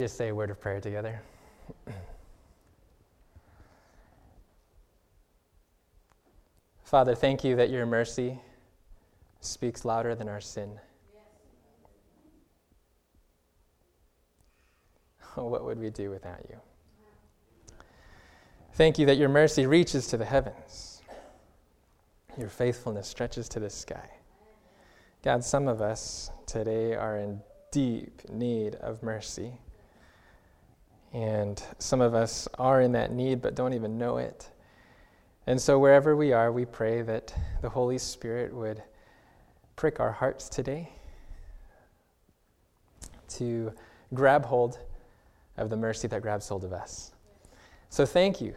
Just say a word of prayer together. Father, thank you that your mercy speaks louder than our sin. What would we do without you? Thank you that your mercy reaches to the heavens. Your faithfulness stretches to the sky. God, some of us today are in deep need of mercy. And some of us are in that need but don't even know it. And so, wherever we are, we pray that the Holy Spirit would prick our hearts today to grab hold of the mercy that grabs hold of us. So, thank you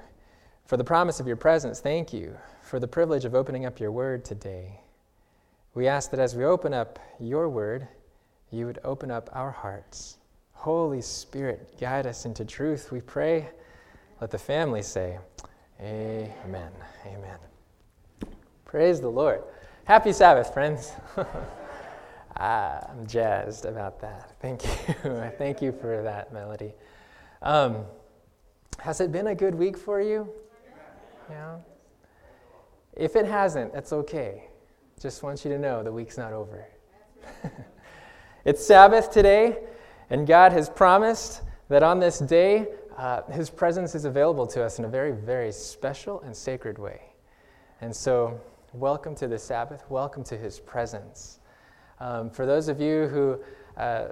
for the promise of your presence. Thank you for the privilege of opening up your word today. We ask that as we open up your word, you would open up our hearts Holy Spirit, guide us into truth, we pray. Let the family say, Amen. Amen. Praise the Lord. Happy Sabbath, friends. ah, I'm jazzed about that. Thank you. Thank you for that melody. Um, has it been a good week for you? Yeah. If it hasn't, that's okay. Just want you to know the week's not over. it's Sabbath today. And God has promised that on this day, uh, His presence is available to us in a very, very special and sacred way. And so, welcome to the Sabbath. Welcome to His presence. Um, for those of you who uh,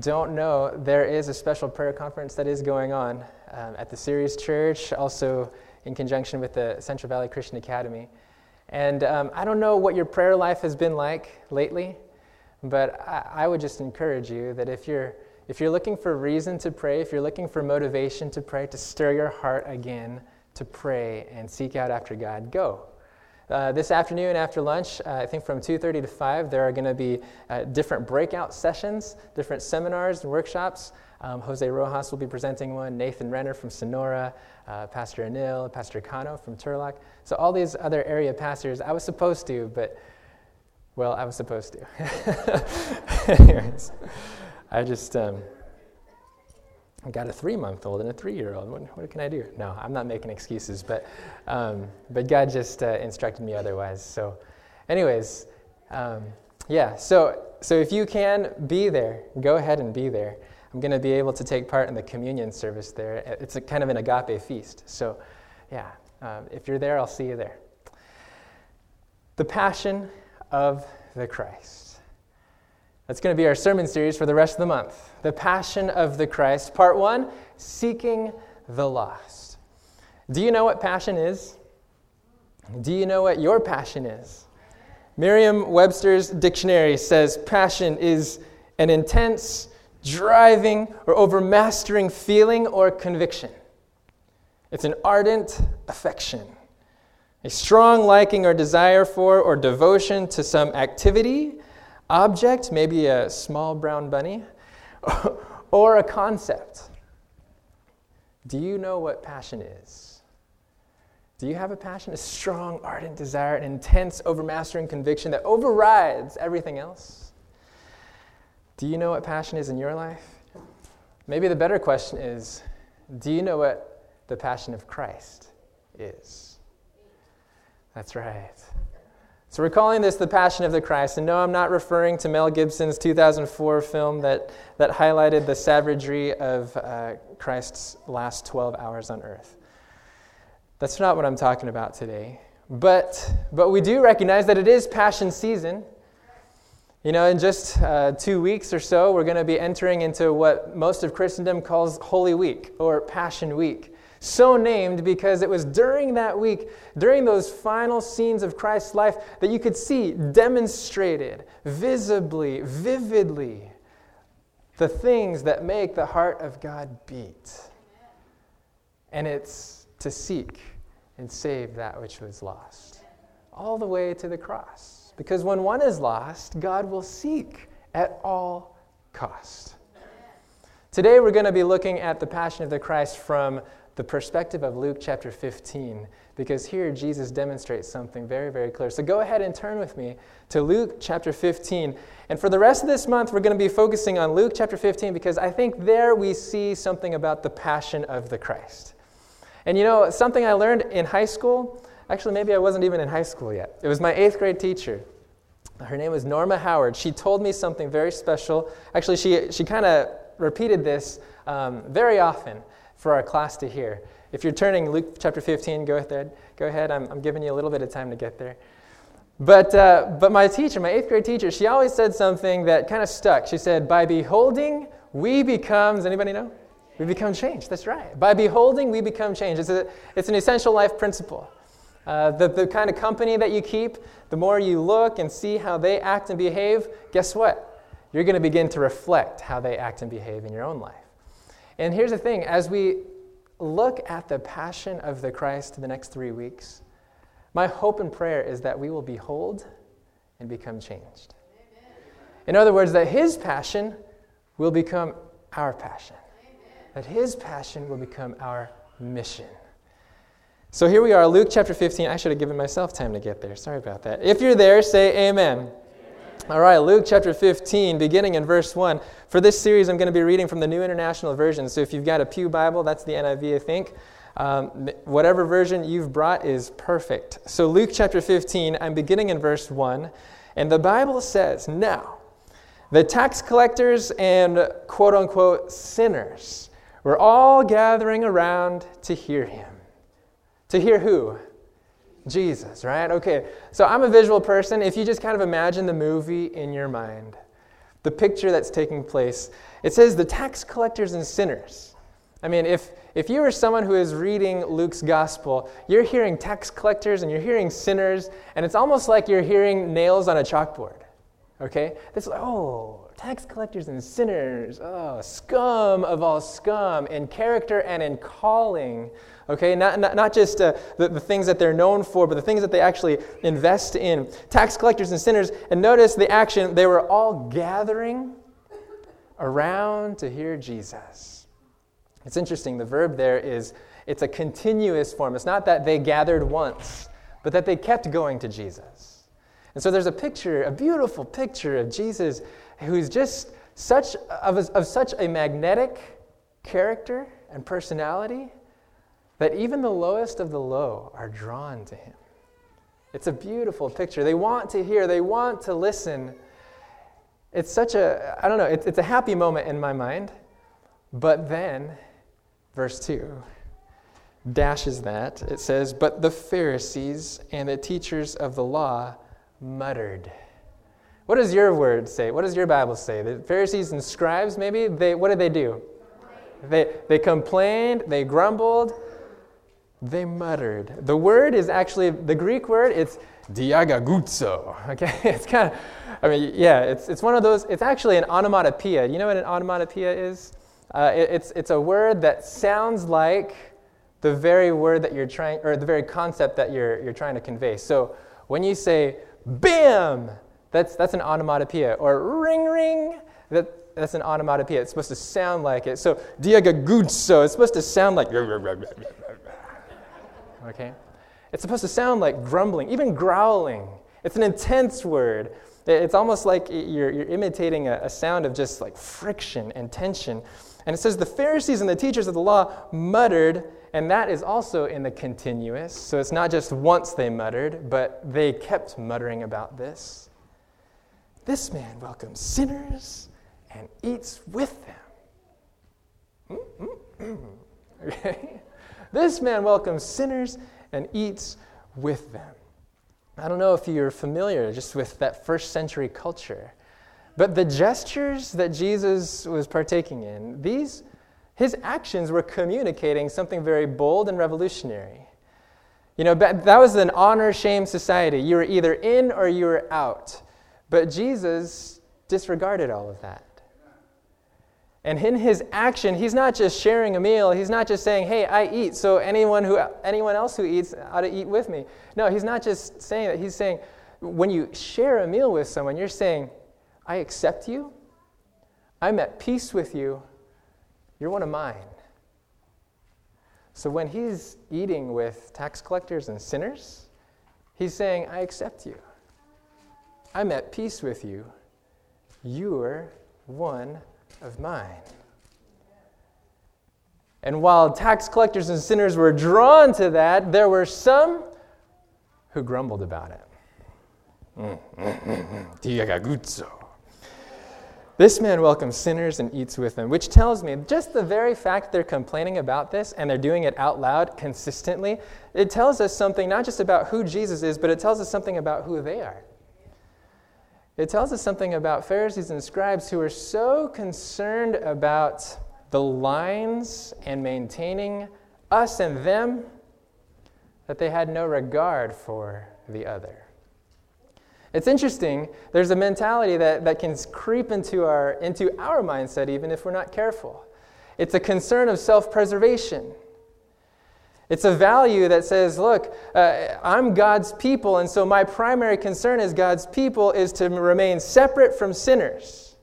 don't know, there is a special prayer conference that is going on um, at the Ceres Church, also in conjunction with the Central Valley Christian Academy. And um, I don't know what your prayer life has been like lately. But I, I would just encourage you that if you're, if you're looking for reason to pray, if you're looking for motivation to pray, to stir your heart again to pray and seek out after God, go. Uh, this afternoon after lunch, uh, I think from 2.30 to 5, there are going to be uh, different breakout sessions, different seminars and workshops. Um, Jose Rojas will be presenting one, Nathan Renner from Sonora, uh, Pastor Anil, Pastor Kano from Turlock. So all these other area pastors, I was supposed to, but well, I was supposed to. Anyways, I just um, got a three month old and a three year old. What, what, can I do? No, I'm not making excuses, but, um, but God just uh, instructed me otherwise. So, anyways, um, yeah, so, so if you can be there, go ahead and be there. I'm going to be able to take part in the communion service there. It's kind of an agape feast. So, yeah, um, if you're there, I'll see you there. The Passion of the Christ. That's going to be our sermon series for the rest of the month. The Passion of the Christ, part one Seeking the Lost. Do you know what passion is? Do you know what your passion is? Merriam Webster's dictionary says passion is an intense, driving, or overmastering feeling or conviction. It's an ardent affection a strong liking or desire for or devotion to some activity, object, maybe a small brown bunny, or a concept. Do you know what passion is? Do you have a passion, a strong, ardent desire, an intense, overmastering conviction that overrides everything else? Do you know what passion is in your life? Maybe the better question is do you know what the passion of Christ is? That's right. So we're calling this the Passion of the Christ. And no, I'm not referring to Mel Gibson's 2004 film that, that highlighted the savagery of uh, Christ's last 12 hours on earth. That's not what I'm talking about today. But, but we do recognize that it is Passion season. You know, in just uh, two weeks or so, we're going to be entering into what most of Christendom calls Holy Week or Passion Week so named because it was during that week, during those final scenes of Christ's life, that you could see demonstrated visibly, vividly, the things that make the heart of God beat. And it's to seek and save that which was lost, all the way to the cross. Because when one is lost, God will seek at all cost. Today we're going to be looking at the Passion of the Christ from the perspective of Luke chapter 15, because here Jesus demonstrates something very, very clear. So go ahead and turn with me to Luke chapter 15. And for the rest of this month, we're going to be focusing on Luke chapter 15 because I think there we see something about the passion of the Christ. And you know, something I learned in high school, actually, maybe I wasn't even in high school yet. It was my eighth grade teacher. Her name was Norma Howard. She told me something very special. Actually, she, she kind of repeated this um, very often for our class to hear. If you're turning Luke chapter 15, go ahead. Go ahead. I'm, I'm giving you a little bit of time to get there. But, uh, but my teacher, my eighth grade teacher, she always said something that kind of stuck. She said, By beholding, we become, does anybody know? We become changed. That's right. By beholding, we become changed. It's, a, it's an essential life principle. Uh, the, the kind of company that you keep, the more you look and see how they act and behave, guess what? You're going to begin to reflect how they act and behave in your own life. And here's the thing as we look at the passion of the Christ the next three weeks, my hope and prayer is that we will behold and become changed. In other words, that his passion will become our passion, that his passion will become our mission. So here we are, Luke chapter 15. I should have given myself time to get there. Sorry about that. If you're there, say amen. All right, Luke chapter 15, beginning in verse 1. For this series, I'm going to be reading from the New International Version. So if you've got a Pew Bible, that's the NIV, I think. Um, whatever version you've brought is perfect. So, Luke chapter 15, I'm beginning in verse 1. And the Bible says, Now, the tax collectors and quote unquote sinners were all gathering around to hear him. To hear who? Jesus, right? Okay, so I'm a visual person. If you just kind of imagine the movie in your mind, the picture that's taking place, it says the tax collectors and sinners. I mean, if, if you are someone who is reading Luke's gospel, you're hearing tax collectors and you're hearing sinners, and it's almost like you're hearing nails on a chalkboard. Okay? It's like, oh, tax collectors and sinners, oh, scum of all scum in character and in calling. Okay, not, not, not just uh, the, the things that they're known for, but the things that they actually invest in. Tax collectors and sinners. And notice the action, they were all gathering around to hear Jesus. It's interesting, the verb there is, it's a continuous form. It's not that they gathered once, but that they kept going to Jesus. And so there's a picture, a beautiful picture of Jesus who's just such of, of such a magnetic character and personality that even the lowest of the low are drawn to him. It's a beautiful picture. They want to hear, they want to listen. It's such a, I don't know, it's, it's a happy moment in my mind. But then, verse 2 dashes that. It says, But the Pharisees and the teachers of the law muttered. What does your word say? What does your Bible say? The Pharisees and scribes, maybe? They, what did they do? They, they complained, they grumbled, they muttered. The word is actually, the Greek word, it's diagaguzo. Okay? It's kind of, I mean, yeah, it's, it's one of those, it's actually an onomatopoeia. You know what an onomatopoeia is? Uh, it, it's, it's a word that sounds like the very word that you're trying, or the very concept that you're, you're trying to convey. So when you say, bam, that's, that's an onomatopoeia. Or ring, ring, that, that's an onomatopoeia. It's supposed to sound like it. So diagaguzo, it's supposed to sound like okay? It's supposed to sound like grumbling, even growling. It's an intense word. It's almost like you're, you're imitating a, a sound of just like friction and tension. And it says, The Pharisees and the teachers of the law muttered, and that is also in the continuous. So it's not just once they muttered, but they kept muttering about this. This man welcomes sinners and eats with them. Mm-hmm. Okay? This man welcomes sinners and eats with them. I don't know if you're familiar just with that first century culture, but the gestures that Jesus was partaking in, these, his actions were communicating something very bold and revolutionary. You know, that was an honor shame society. You were either in or you were out. But Jesus disregarded all of that. And in his action, he's not just sharing a meal. He's not just saying, hey, I eat, so anyone, who, anyone else who eats ought to eat with me. No, he's not just saying that. He's saying, when you share a meal with someone, you're saying, I accept you. I'm at peace with you. You're one of mine. So when he's eating with tax collectors and sinners, he's saying, I accept you. I'm at peace with you. You're one of mine. And while tax collectors and sinners were drawn to that, there were some who grumbled about it. Mm, this man welcomes sinners and eats with them, which tells me just the very fact they're complaining about this and they're doing it out loud consistently, it tells us something not just about who Jesus is, but it tells us something about who they are. It tells us something about Pharisees and scribes who are so concerned about the lines and maintaining us and them that they had no regard for the other. It's interesting, there's a mentality that, that can creep into our, into our mindset even if we're not careful. It's a concern of self preservation. It's a value that says, look, uh, I'm God's people, and so my primary concern as God's people is to remain separate from sinners.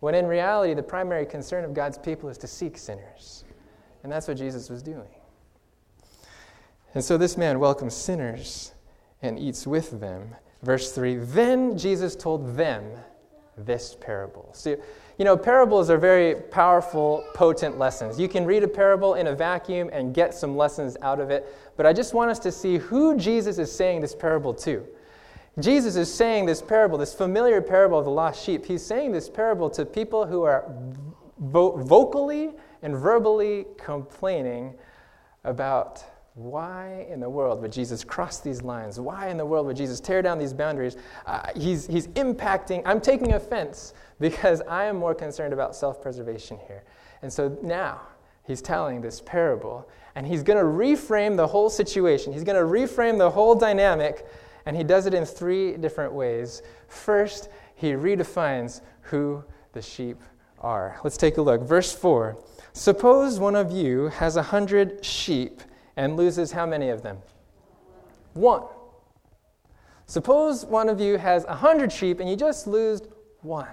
When in reality, the primary concern of God's people is to seek sinners. And that's what Jesus was doing. And so this man welcomes sinners and eats with them. Verse 3 Then Jesus told them this parable. See, you know, parables are very powerful, potent lessons. You can read a parable in a vacuum and get some lessons out of it, but I just want us to see who Jesus is saying this parable to. Jesus is saying this parable, this familiar parable of the lost sheep, he's saying this parable to people who are vo- vocally and verbally complaining about why in the world would Jesus cross these lines? Why in the world would Jesus tear down these boundaries? Uh, he's, he's impacting, I'm taking offense because I am more concerned about self preservation here. And so now he's telling this parable, and he's going to reframe the whole situation. He's going to reframe the whole dynamic, and he does it in three different ways. First, he redefines who the sheep are. Let's take a look. Verse 4 Suppose one of you has a hundred sheep and loses how many of them? One. Suppose one of you has a hundred sheep and you just lose one.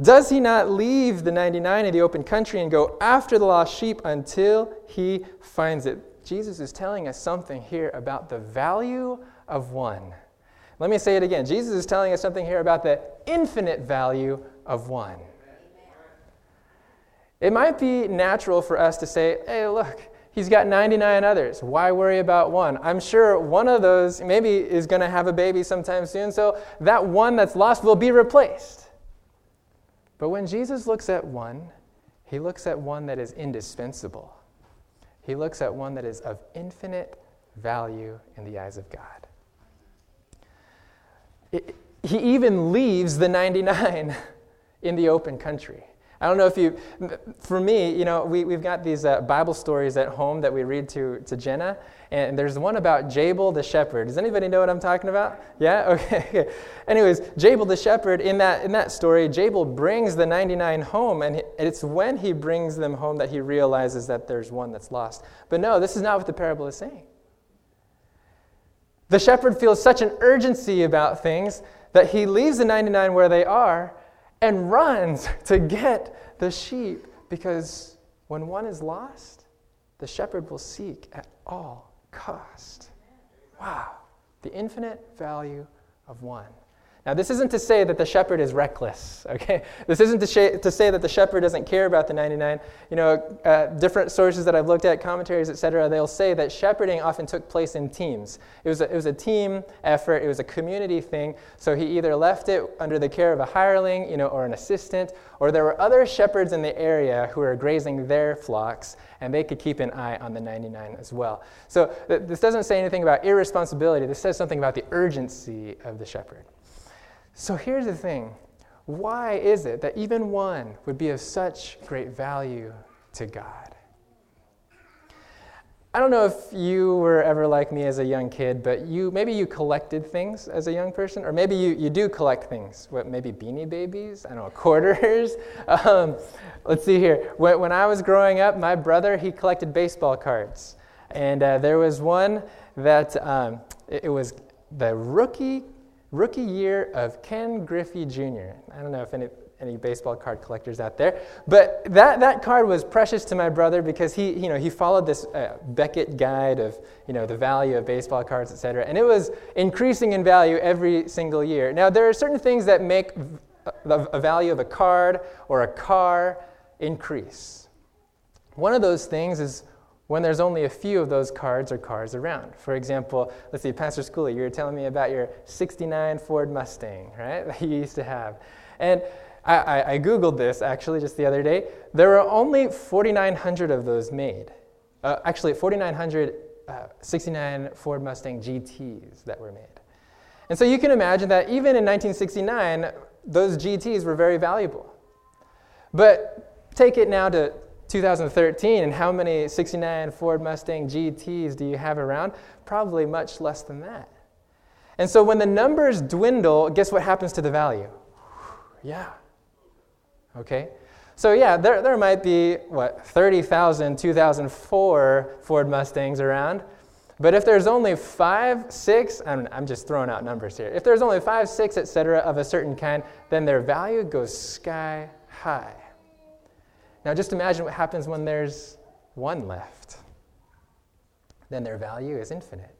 Does he not leave the 99 in the open country and go after the lost sheep until he finds it? Jesus is telling us something here about the value of one. Let me say it again. Jesus is telling us something here about the infinite value of one. It might be natural for us to say, hey, look, He's got 99 others. Why worry about one? I'm sure one of those maybe is going to have a baby sometime soon, so that one that's lost will be replaced. But when Jesus looks at one, he looks at one that is indispensable. He looks at one that is of infinite value in the eyes of God. It, he even leaves the 99 in the open country. I don't know if you, for me, you know, we, we've got these uh, Bible stories at home that we read to, to Jenna, and there's one about Jabal the shepherd. Does anybody know what I'm talking about? Yeah? Okay. Anyways, Jabal the shepherd, in that, in that story, Jabal brings the 99 home, and it's when he brings them home that he realizes that there's one that's lost. But no, this is not what the parable is saying. The shepherd feels such an urgency about things that he leaves the 99 where they are and runs to get the sheep because when one is lost, the shepherd will seek at all cost. Wow, the infinite value of one. Now, this isn't to say that the shepherd is reckless, okay? This isn't to, sh- to say that the shepherd doesn't care about the 99. You know, uh, different sources that I've looked at, commentaries, etc., they'll say that shepherding often took place in teams. It was, a, it was a team effort, it was a community thing. So he either left it under the care of a hireling, you know, or an assistant, or there were other shepherds in the area who were grazing their flocks, and they could keep an eye on the 99 as well. So th- this doesn't say anything about irresponsibility, this says something about the urgency of the shepherd. So here's the thing why is it that even one would be of such great value to God? I don't know if you were ever like me as a young kid, but you maybe you collected things as a young person, or maybe you, you do collect things. What maybe beanie babies? I don't know, quarters. Um, let's see here. When, when, I was growing up, my brother he collected baseball cards, and uh, there was one that um, it, it was the rookie rookie year of Ken Griffey Jr. I don't know if any, any baseball card collectors out there. But that, that card was precious to my brother because he, you know, he followed this uh, Beckett guide of you know, the value of baseball cards, et cetera. And it was increasing in value every single year. Now, there are certain things that make the value of a card or a car increase. One of those things is when there's only a few of those cards or cars around. For example, let's see, Pastor Schooley, you were telling me about your 69 Ford Mustang, right, that you used to have. And I, I, I Googled this actually just the other day. There are only 4,900 of those made. Uh, actually, 4,900 uh, 69 Ford Mustang GTs that were made. And so you can imagine that even in 1969, those GTs were very valuable. But take it now to 2013, and how many 69 Ford Mustang GTs do you have around? Probably much less than that. And so when the numbers dwindle, guess what happens to the value? Yeah. Okay? So, yeah, there, there might be, what, 30,000 2004 Ford Mustangs around. But if there's only five, six, I'm, I'm just throwing out numbers here. If there's only five, six, et cetera, of a certain kind, then their value goes sky high. Now, just imagine what happens when there's one left. Then their value is infinite.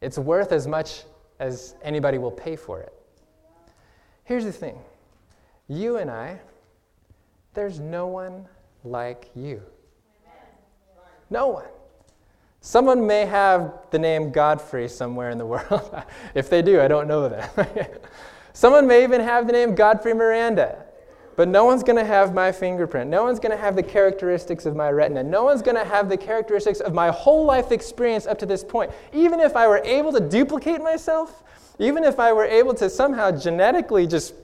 It's worth as much as anybody will pay for it. Here's the thing you and I, there's no one like you. No one. Someone may have the name Godfrey somewhere in the world. if they do, I don't know them. Someone may even have the name Godfrey Miranda. But no one's going to have my fingerprint. No one's going to have the characteristics of my retina. No one's going to have the characteristics of my whole life experience up to this point. Even if I were able to duplicate myself, even if I were able to somehow genetically just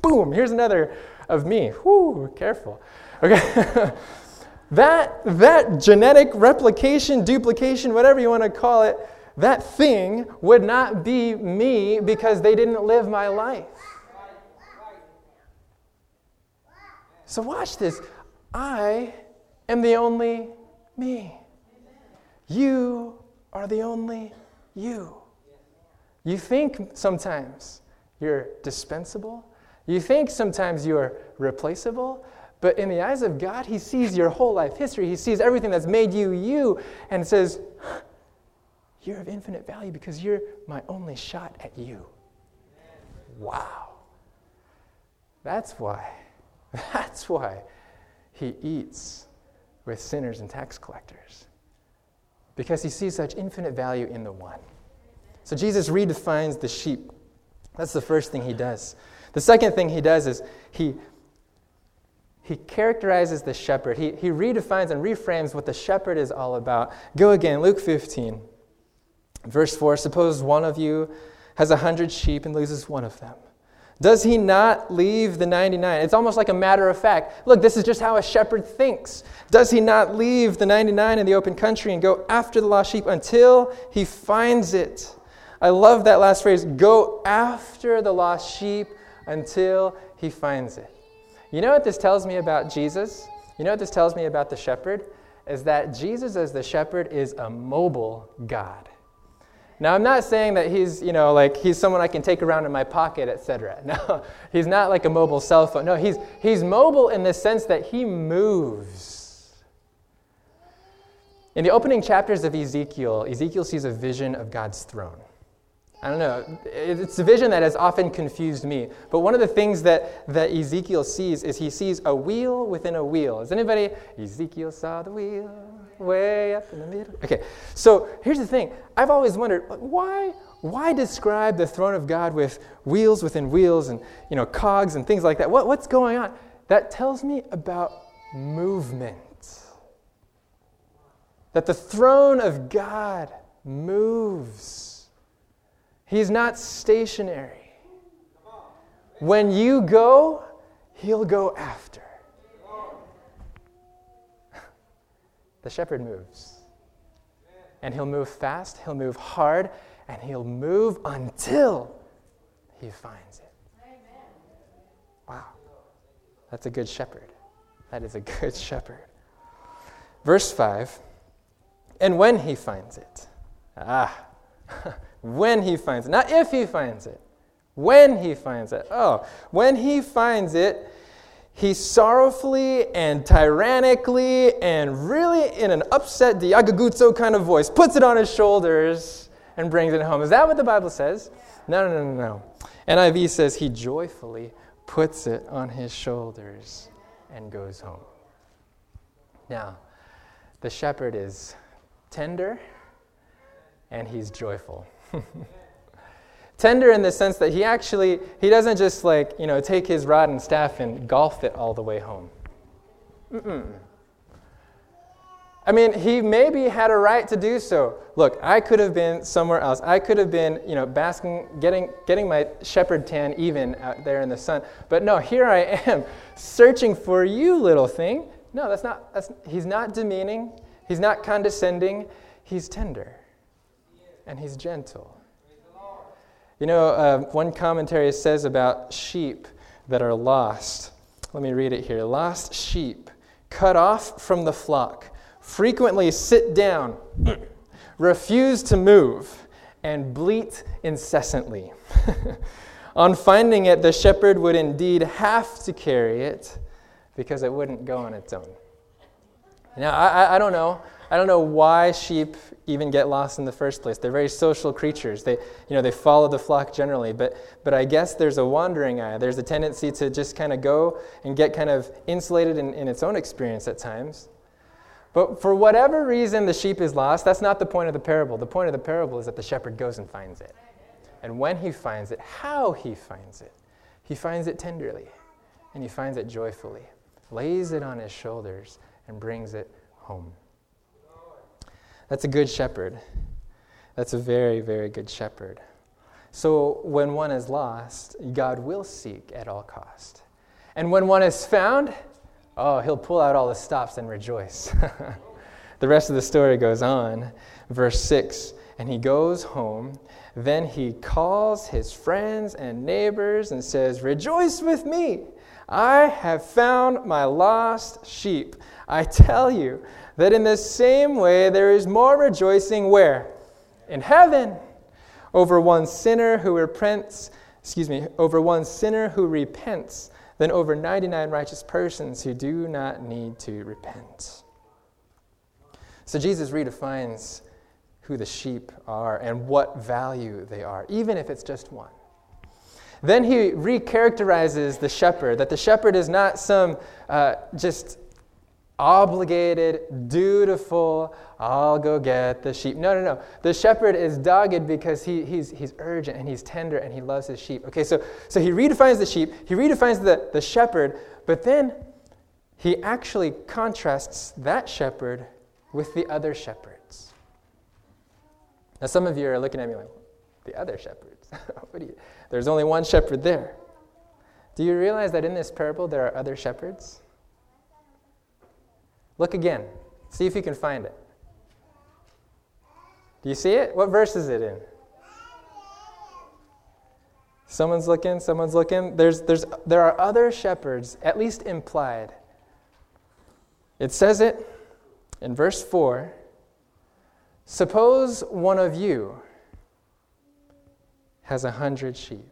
boom, here's another of me. Whoo, careful. Okay. that, that genetic replication, duplication, whatever you want to call it, that thing would not be me because they didn't live my life. So, watch this. I am the only me. You are the only you. You think sometimes you're dispensable, you think sometimes you are replaceable, but in the eyes of God, He sees your whole life history. He sees everything that's made you you and says, You're of infinite value because you're my only shot at you. Wow. That's why. That's why He eats with sinners and tax collectors. Because He sees such infinite value in the one. So Jesus redefines the sheep. That's the first thing He does. The second thing he does is he, he characterizes the shepherd. He, he redefines and reframes what the shepherd is all about. Go again, Luke 15, verse 4. Suppose one of you has a hundred sheep and loses one of them. Does he not leave the 99? It's almost like a matter of fact. Look, this is just how a shepherd thinks. Does he not leave the 99 in the open country and go after the lost sheep until he finds it? I love that last phrase go after the lost sheep until he finds it. You know what this tells me about Jesus? You know what this tells me about the shepherd? Is that Jesus, as the shepherd, is a mobile God. Now, I'm not saying that he's, you know, like he's someone I can take around in my pocket, etc. No, he's not like a mobile cell phone. No, he's, he's mobile in the sense that he moves. In the opening chapters of Ezekiel, Ezekiel sees a vision of God's throne. I don't know. It's a vision that has often confused me. But one of the things that, that Ezekiel sees is he sees a wheel within a wheel. Is anybody? Ezekiel saw the wheel way up in the middle. Okay, so here's the thing. I've always wondered why, why describe the throne of God with wheels within wheels and you know cogs and things like that? What, what's going on? That tells me about movement. That the throne of God moves. He's not stationary. When you go, he'll go after. The shepherd moves. And he'll move fast, he'll move hard, and he'll move until he finds it. Wow. That's a good shepherd. That is a good shepherd. Verse 5 And when he finds it, ah, when he finds it. Not if he finds it, When he finds it. Oh, when he finds it, he sorrowfully and tyrannically and really in an upset Diagagutso kind of voice puts it on his shoulders and brings it home. Is that what the Bible says? No, no, no, no, no. NIV says he joyfully puts it on his shoulders and goes home. Now, the shepherd is tender and he's joyful. tender in the sense that he actually he doesn't just like you know take his rod and staff and golf it all the way home. Mm-mm. i mean he maybe had a right to do so. Look i could have been somewhere else. I could have been you know basking getting getting my shepherd tan even out there in the sun. But no here i am searching for you little thing. No that's not that's he's not demeaning. He's not condescending. He's tender and he's gentle you know, uh, one commentary says about sheep that are lost. Let me read it here. Lost sheep, cut off from the flock, frequently sit down, refuse to move, and bleat incessantly. on finding it, the shepherd would indeed have to carry it because it wouldn't go on its own. Now, I, I don't know. I don't know why sheep even get lost in the first place. They're very social creatures. They, you know, they follow the flock generally, but, but I guess there's a wandering eye. There's a tendency to just kind of go and get kind of insulated in, in its own experience at times. But for whatever reason the sheep is lost, that's not the point of the parable. The point of the parable is that the shepherd goes and finds it. And when he finds it, how he finds it. He finds it tenderly, and he finds it joyfully, lays it on his shoulders, and brings it home. That's a good shepherd. That's a very, very good shepherd. So when one is lost, God will seek at all cost. And when one is found, oh, he'll pull out all the stops and rejoice. the rest of the story goes on. Verse 6 And he goes home. Then he calls his friends and neighbors and says, Rejoice with me. I have found my lost sheep. I tell you, that in the same way there is more rejoicing where? In heaven over one sinner who repents, excuse me, over one sinner who repents than over 99 righteous persons who do not need to repent. So Jesus redefines who the sheep are and what value they are, even if it's just one. Then he recharacterizes the shepherd, that the shepherd is not some uh, just obligated, dutiful, I'll go get the sheep. No, no, no. The shepherd is dogged because he, he's, he's urgent and he's tender and he loves his sheep. Okay, so, so he redefines the sheep, he redefines the, the shepherd, but then he actually contrasts that shepherd with the other shepherds. Now, some of you are looking at me like, the other shepherds? you, there's only one shepherd there. Do you realize that in this parable there are other shepherds? Look again. See if you can find it. Do you see it? What verse is it in? Someone's looking, someone's looking. There's, there's, there are other shepherds, at least implied. It says it in verse 4 Suppose one of you has a hundred sheep.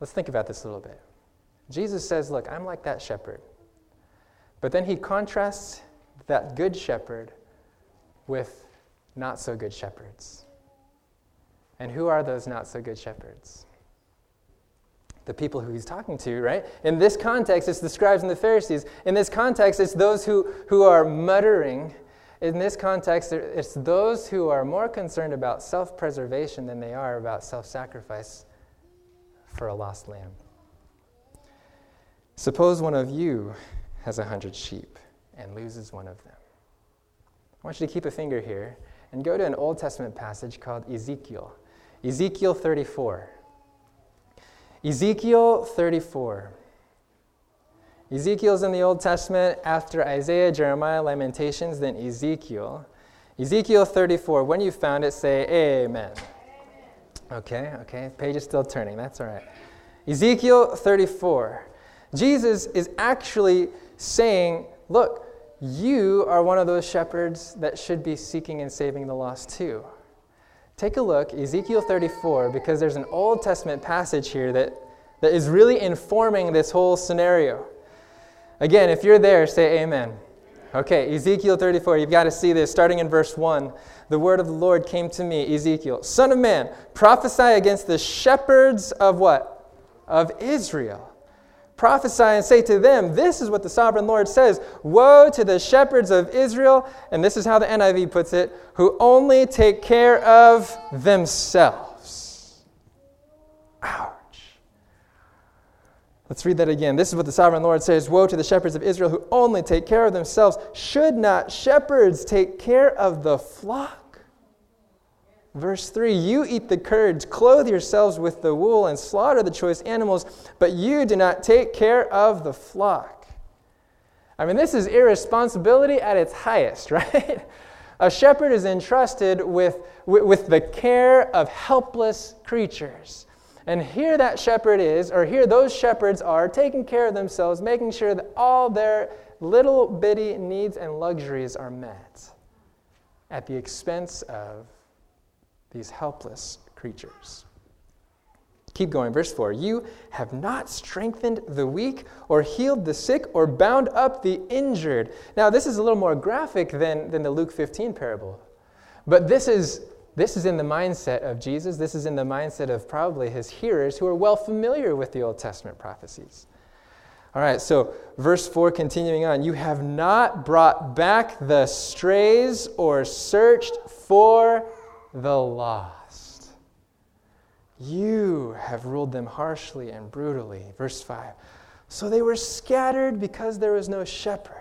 Let's think about this a little bit. Jesus says, Look, I'm like that shepherd. But then he contrasts that good shepherd with not so good shepherds. And who are those not so good shepherds? The people who he's talking to, right? In this context, it's the scribes and the Pharisees. In this context, it's those who, who are muttering. In this context, it's those who are more concerned about self preservation than they are about self sacrifice for a lost lamb. Suppose one of you has a hundred sheep and loses one of them. I want you to keep a finger here and go to an Old Testament passage called Ezekiel. Ezekiel 34. Ezekiel 34. Ezekiel's in the Old Testament after Isaiah, Jeremiah, Lamentations, then Ezekiel. Ezekiel 34. When you found it, say amen. Okay, okay. Page is still turning. That's all right. Ezekiel 34. Jesus is actually saying, Look, you are one of those shepherds that should be seeking and saving the lost too. take a look, Ezekiel 34, because there's an Old Testament passage here that, that is really informing this whole scenario. Again, if you're there, say amen. Okay, Ezekiel 34, you've got to see this starting in verse 1. The word of the Lord came to me, Ezekiel, Son of man, prophesy against the shepherds of what? Of Israel. Prophesy and say to them, This is what the sovereign Lord says Woe to the shepherds of Israel, and this is how the NIV puts it, who only take care of themselves. Ouch. Let's read that again. This is what the sovereign Lord says Woe to the shepherds of Israel who only take care of themselves. Should not shepherds take care of the flock? Verse 3 You eat the curds, clothe yourselves with the wool, and slaughter the choice animals, but you do not take care of the flock. I mean, this is irresponsibility at its highest, right? A shepherd is entrusted with, with the care of helpless creatures. And here that shepherd is, or here those shepherds are, taking care of themselves, making sure that all their little bitty needs and luxuries are met at the expense of these helpless creatures. Keep going, verse 4. You have not strengthened the weak, or healed the sick, or bound up the injured. Now, this is a little more graphic than, than the Luke 15 parable. But this is this is in the mindset of Jesus. This is in the mindset of probably his hearers who are well familiar with the Old Testament prophecies. All right, so verse 4 continuing on. You have not brought back the strays or searched for the lost. You have ruled them harshly and brutally. Verse 5. So they were scattered because there was no shepherd.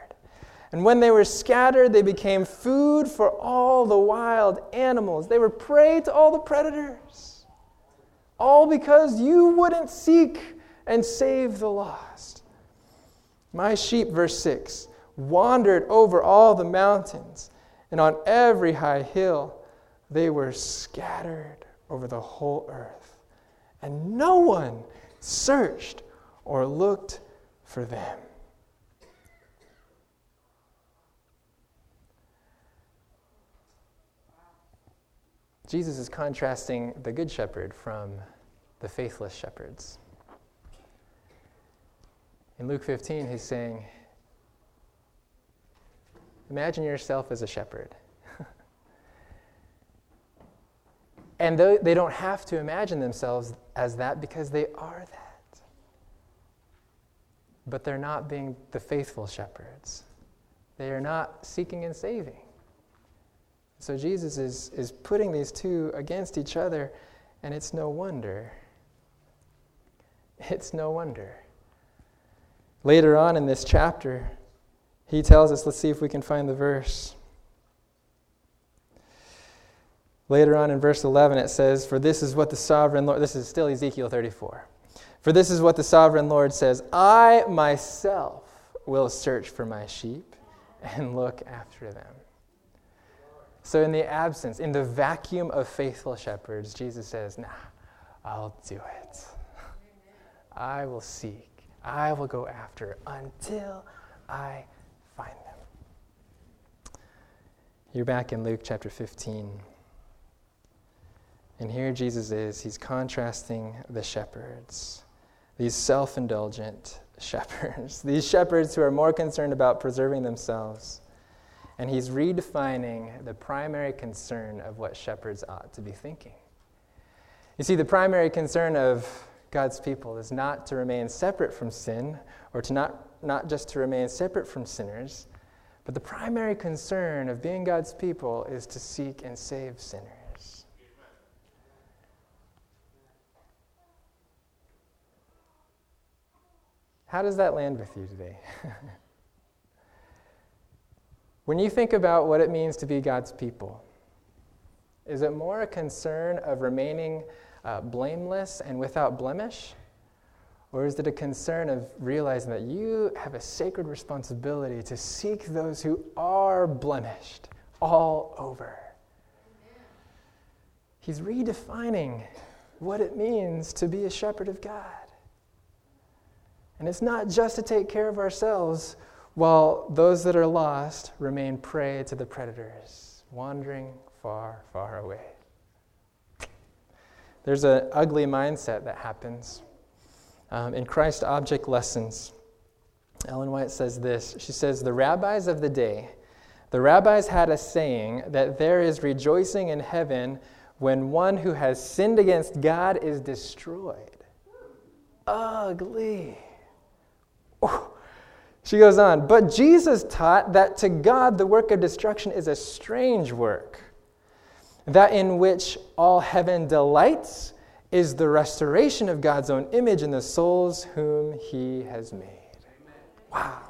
And when they were scattered, they became food for all the wild animals. They were prey to all the predators. All because you wouldn't seek and save the lost. My sheep, verse 6, wandered over all the mountains, and on every high hill they were scattered over the whole earth. And no one searched or looked for them. Jesus is contrasting the good shepherd from the faithless shepherds. In Luke 15, he's saying, Imagine yourself as a shepherd. And they don't have to imagine themselves as that because they are that. But they're not being the faithful shepherds, they are not seeking and saving. So Jesus is, is putting these two against each other, and it's no wonder. It's no wonder. Later on in this chapter, he tells us, let's see if we can find the verse. Later on in verse 11, it says, For this is what the sovereign Lord, this is still Ezekiel 34. For this is what the sovereign Lord says I myself will search for my sheep and look after them. So, in the absence, in the vacuum of faithful shepherds, Jesus says, Nah, I'll do it. I will seek, I will go after until I find them. You're back in Luke chapter 15. And here Jesus is, he's contrasting the shepherds, these self indulgent shepherds, these shepherds who are more concerned about preserving themselves and he's redefining the primary concern of what shepherds ought to be thinking. You see, the primary concern of God's people is not to remain separate from sin, or to not, not just to remain separate from sinners, but the primary concern of being God's people is to seek and save sinners. How does that land with you today? When you think about what it means to be God's people, is it more a concern of remaining uh, blameless and without blemish? Or is it a concern of realizing that you have a sacred responsibility to seek those who are blemished all over? He's redefining what it means to be a shepherd of God. And it's not just to take care of ourselves while those that are lost remain prey to the predators, wandering far, far away. there's an ugly mindset that happens. Um, in Christ Object Lessons, Ellen White says this. She says, The rabbis of the day, the rabbis had a saying that there is rejoicing in heaven when one who has sinned against God is destroyed. Ugly. She goes on, but Jesus taught that to God the work of destruction is a strange work, that in which all heaven delights is the restoration of God's own image in the souls whom he has made. Wow.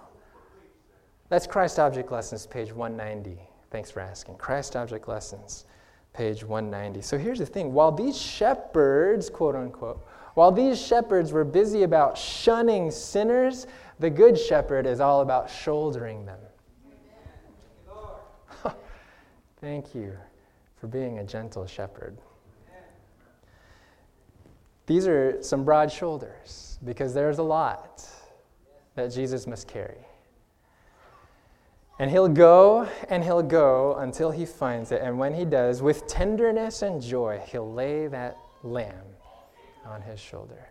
That's Christ Object Lessons, page 190. Thanks for asking. Christ Object Lessons, page 190. So here's the thing while these shepherds, quote unquote, while these shepherds were busy about shunning sinners, the good shepherd is all about shouldering them. Thank you for being a gentle shepherd. These are some broad shoulders because there's a lot that Jesus must carry. And he'll go and he'll go until he finds it. And when he does, with tenderness and joy, he'll lay that lamb on his shoulder.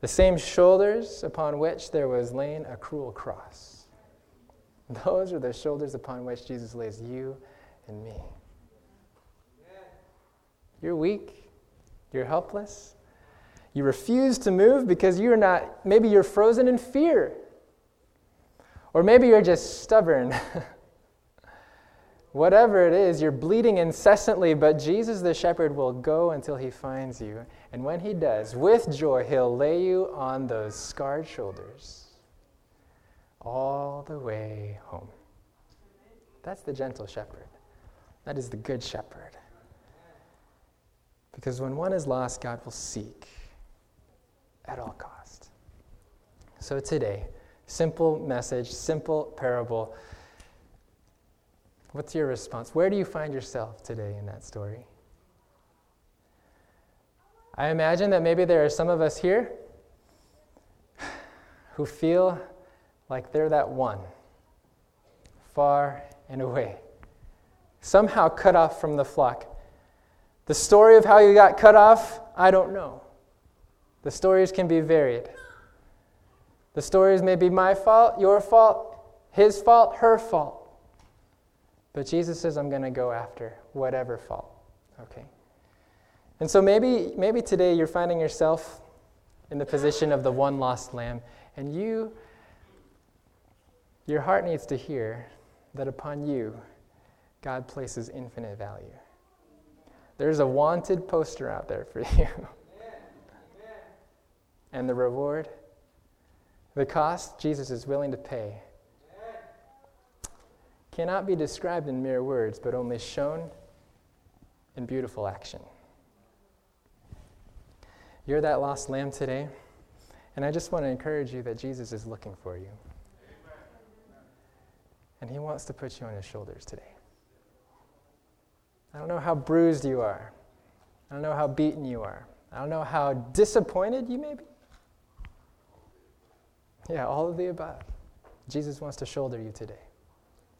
The same shoulders upon which there was laid a cruel cross. Those are the shoulders upon which Jesus lays you and me. You're weak. You're helpless. You refuse to move because you're not, maybe you're frozen in fear. Or maybe you're just stubborn. Whatever it is, you're bleeding incessantly, but Jesus the shepherd will go until he finds you. And when he does, with joy, he'll lay you on those scarred shoulders all the way home. That's the gentle shepherd. That is the good shepherd. Because when one is lost, God will seek at all cost. So today, simple message, simple parable. What's your response? Where do you find yourself today in that story? I imagine that maybe there are some of us here who feel like they're that one, far and away, somehow cut off from the flock. The story of how you got cut off, I don't know. The stories can be varied. The stories may be my fault, your fault, his fault, her fault. But Jesus says, I'm going to go after whatever fault. Okay? And so maybe, maybe today you're finding yourself in the position of the one lost lamb, and you, your heart needs to hear that upon you, God places infinite value. There's a wanted poster out there for you. and the reward, the cost Jesus is willing to pay, cannot be described in mere words, but only shown in beautiful action. You're that lost lamb today, and I just want to encourage you that Jesus is looking for you. And he wants to put you on his shoulders today. I don't know how bruised you are. I don't know how beaten you are. I don't know how disappointed you may be. Yeah, all of the above. Jesus wants to shoulder you today.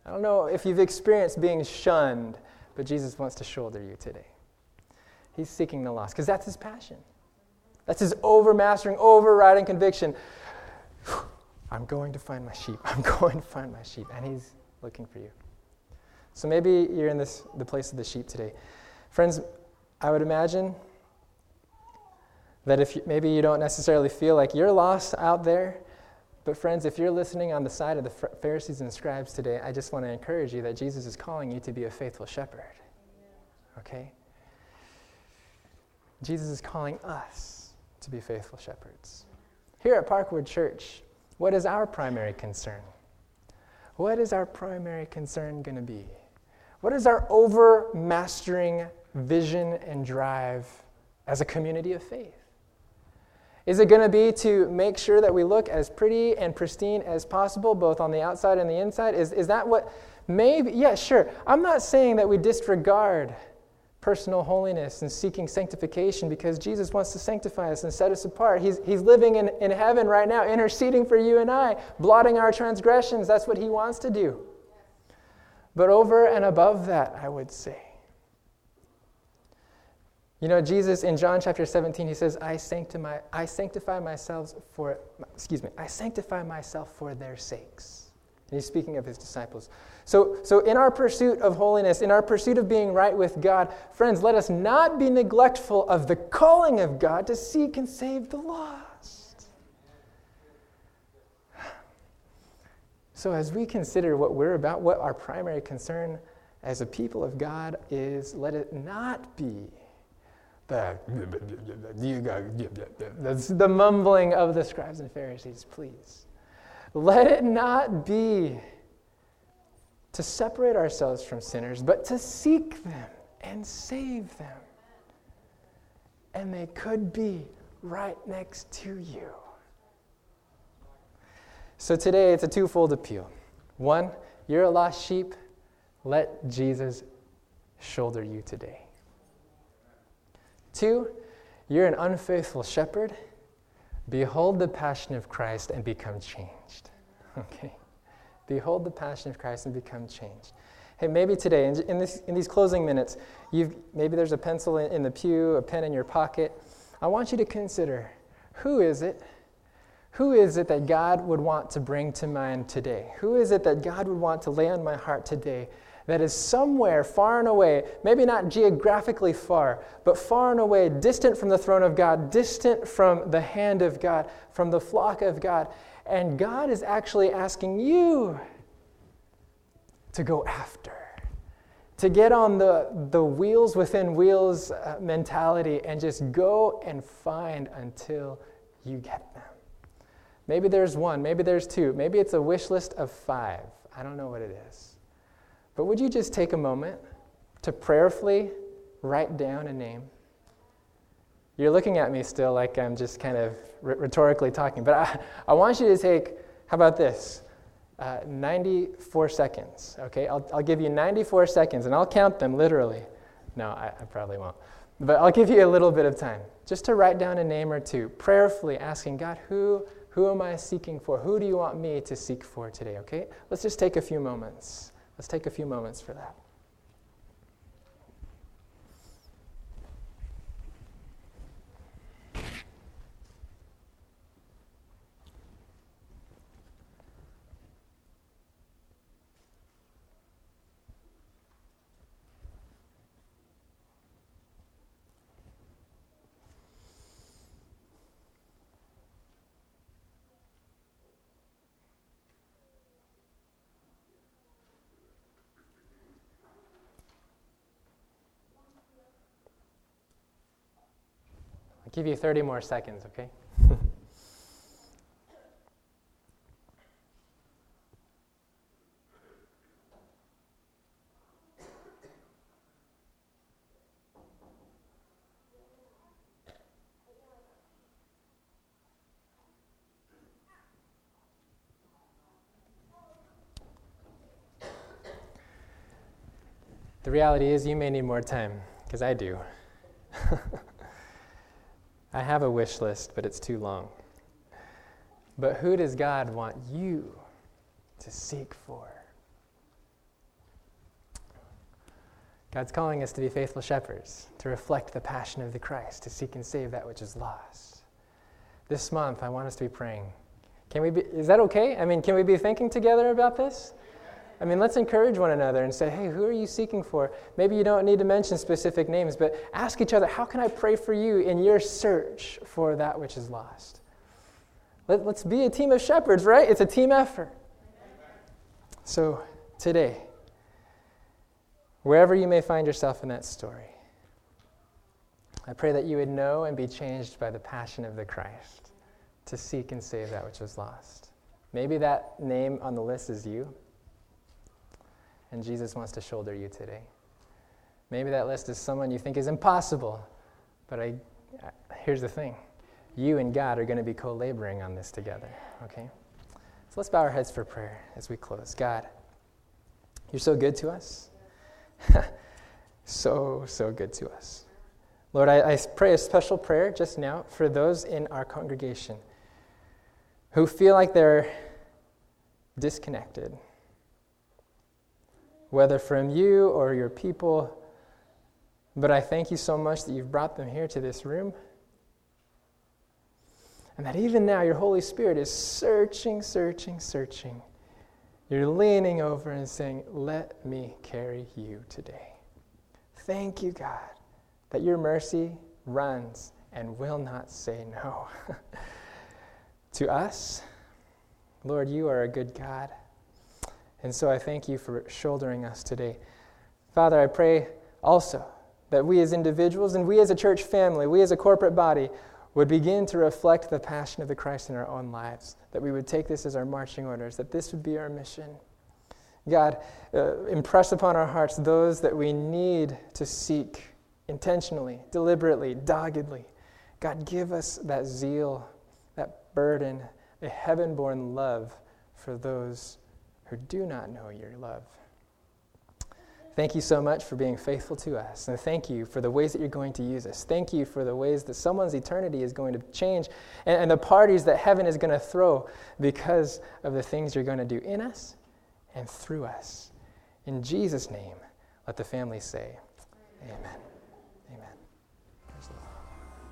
I don't know if you've experienced being shunned, but Jesus wants to shoulder you today. He's seeking the lost because that's his passion. That's his overmastering, overriding conviction. I'm going to find my sheep. I'm going to find my sheep. And he's looking for you. So maybe you're in this, the place of the sheep today. Friends, I would imagine that if you, maybe you don't necessarily feel like you're lost out there, but, friends, if you're listening on the side of the Pharisees and scribes today, I just want to encourage you that Jesus is calling you to be a faithful shepherd. Okay? Jesus is calling us to be faithful shepherds. Here at Parkwood Church, what is our primary concern? What is our primary concern going to be? What is our overmastering vision and drive as a community of faith? Is it going to be to make sure that we look as pretty and pristine as possible, both on the outside and the inside? Is, is that what maybe? Yeah, sure. I'm not saying that we disregard personal holiness and seeking sanctification because Jesus wants to sanctify us and set us apart. He's, he's living in, in heaven right now, interceding for you and I, blotting our transgressions. That's what he wants to do. But over and above that, I would say, You know, Jesus in John chapter 17, he says, I sanctify, I sanctify myself for, excuse me, I sanctify myself for their sakes. And he's speaking of his disciples. So, so in our pursuit of holiness, in our pursuit of being right with God, friends, let us not be neglectful of the calling of God to seek and save the lost. So as we consider what we're about, what our primary concern as a people of God is, let it not be that's the mumbling of the scribes and Pharisees, please. Let it not be to separate ourselves from sinners, but to seek them and save them. And they could be right next to you. So today it's a twofold appeal. One, you're a lost sheep. Let Jesus shoulder you today. Two, you're an unfaithful shepherd. Behold the passion of Christ and become changed. Okay? Behold the passion of Christ and become changed. Hey, maybe today, in, in, this, in these closing minutes, you've, maybe there's a pencil in, in the pew, a pen in your pocket. I want you to consider who is it? Who is it that God would want to bring to mind today? Who is it that God would want to lay on my heart today that is somewhere far and away, maybe not geographically far, but far and away, distant from the throne of God, distant from the hand of God, from the flock of God. And God is actually asking you to go after, to get on the, the wheels within wheels uh, mentality and just go and find until you get them. Maybe there's one, maybe there's two, maybe it's a wish list of five. I don't know what it is. But would you just take a moment to prayerfully write down a name? You're looking at me still like I'm just kind of rhetorically talking, but I, I want you to take, how about this? Uh, 94 seconds, okay? I'll, I'll give you 94 seconds and I'll count them literally. No, I, I probably won't. But I'll give you a little bit of time just to write down a name or two, prayerfully asking God, who, who am I seeking for? Who do you want me to seek for today, okay? Let's just take a few moments. Let's take a few moments for that. Give you 30 more seconds, okay? The reality is, you may need more time, because I do. I have a wish list, but it's too long. But who does God want you to seek for? God's calling us to be faithful shepherds, to reflect the passion of the Christ, to seek and save that which is lost. This month, I want us to be praying. Can we be, is that okay? I mean, can we be thinking together about this? I mean, let's encourage one another and say, hey, who are you seeking for? Maybe you don't need to mention specific names, but ask each other, how can I pray for you in your search for that which is lost? Let, us be a team of shepherds, right? It's a team effort. So, today, wherever you may find yourself in that story, I pray that you would know and be changed by the passion of the Christ to seek and save that which was lost. Maybe that name on the list is you. And Jesus wants to shoulder you today. Maybe that list is someone you think is impossible, but I, here's the thing you and God are going to be co laboring on this together, okay? So let's bow our heads for prayer as we close. God, you're so good to us. so, so good to us. Lord, I, I pray a special prayer just now for those in our congregation who feel like they're disconnected whether from you or your people, But I thank you so much that you've brought them here to this room. And that even now your Holy Spirit is searching, searching, searching. You're leaning over and saying, Let me carry you today. Thank you, God, that your mercy runs and will not say no. to us, Lord, you are a good God. And so I thank you for shouldering us today. Father, I pray also that we as individuals and we as a church family, we as a corporate body, would begin to reflect the passion of the Christ in our own lives, that we would take this as our marching orders, that this would be our mission. God, uh, impress upon our hearts those that we need to seek intentionally, deliberately, doggedly. God, give us that zeal, that burden, a heaven born love for those who do not know your love. Thank you so much for being faithful to us. And thank you for the ways that you're going to use us. Thank you for the ways that someone's eternity is going to change and, and the parties that heaven is going to throw because of the things you're going to do in us and through us. In Jesus' name, let the family say, Amen.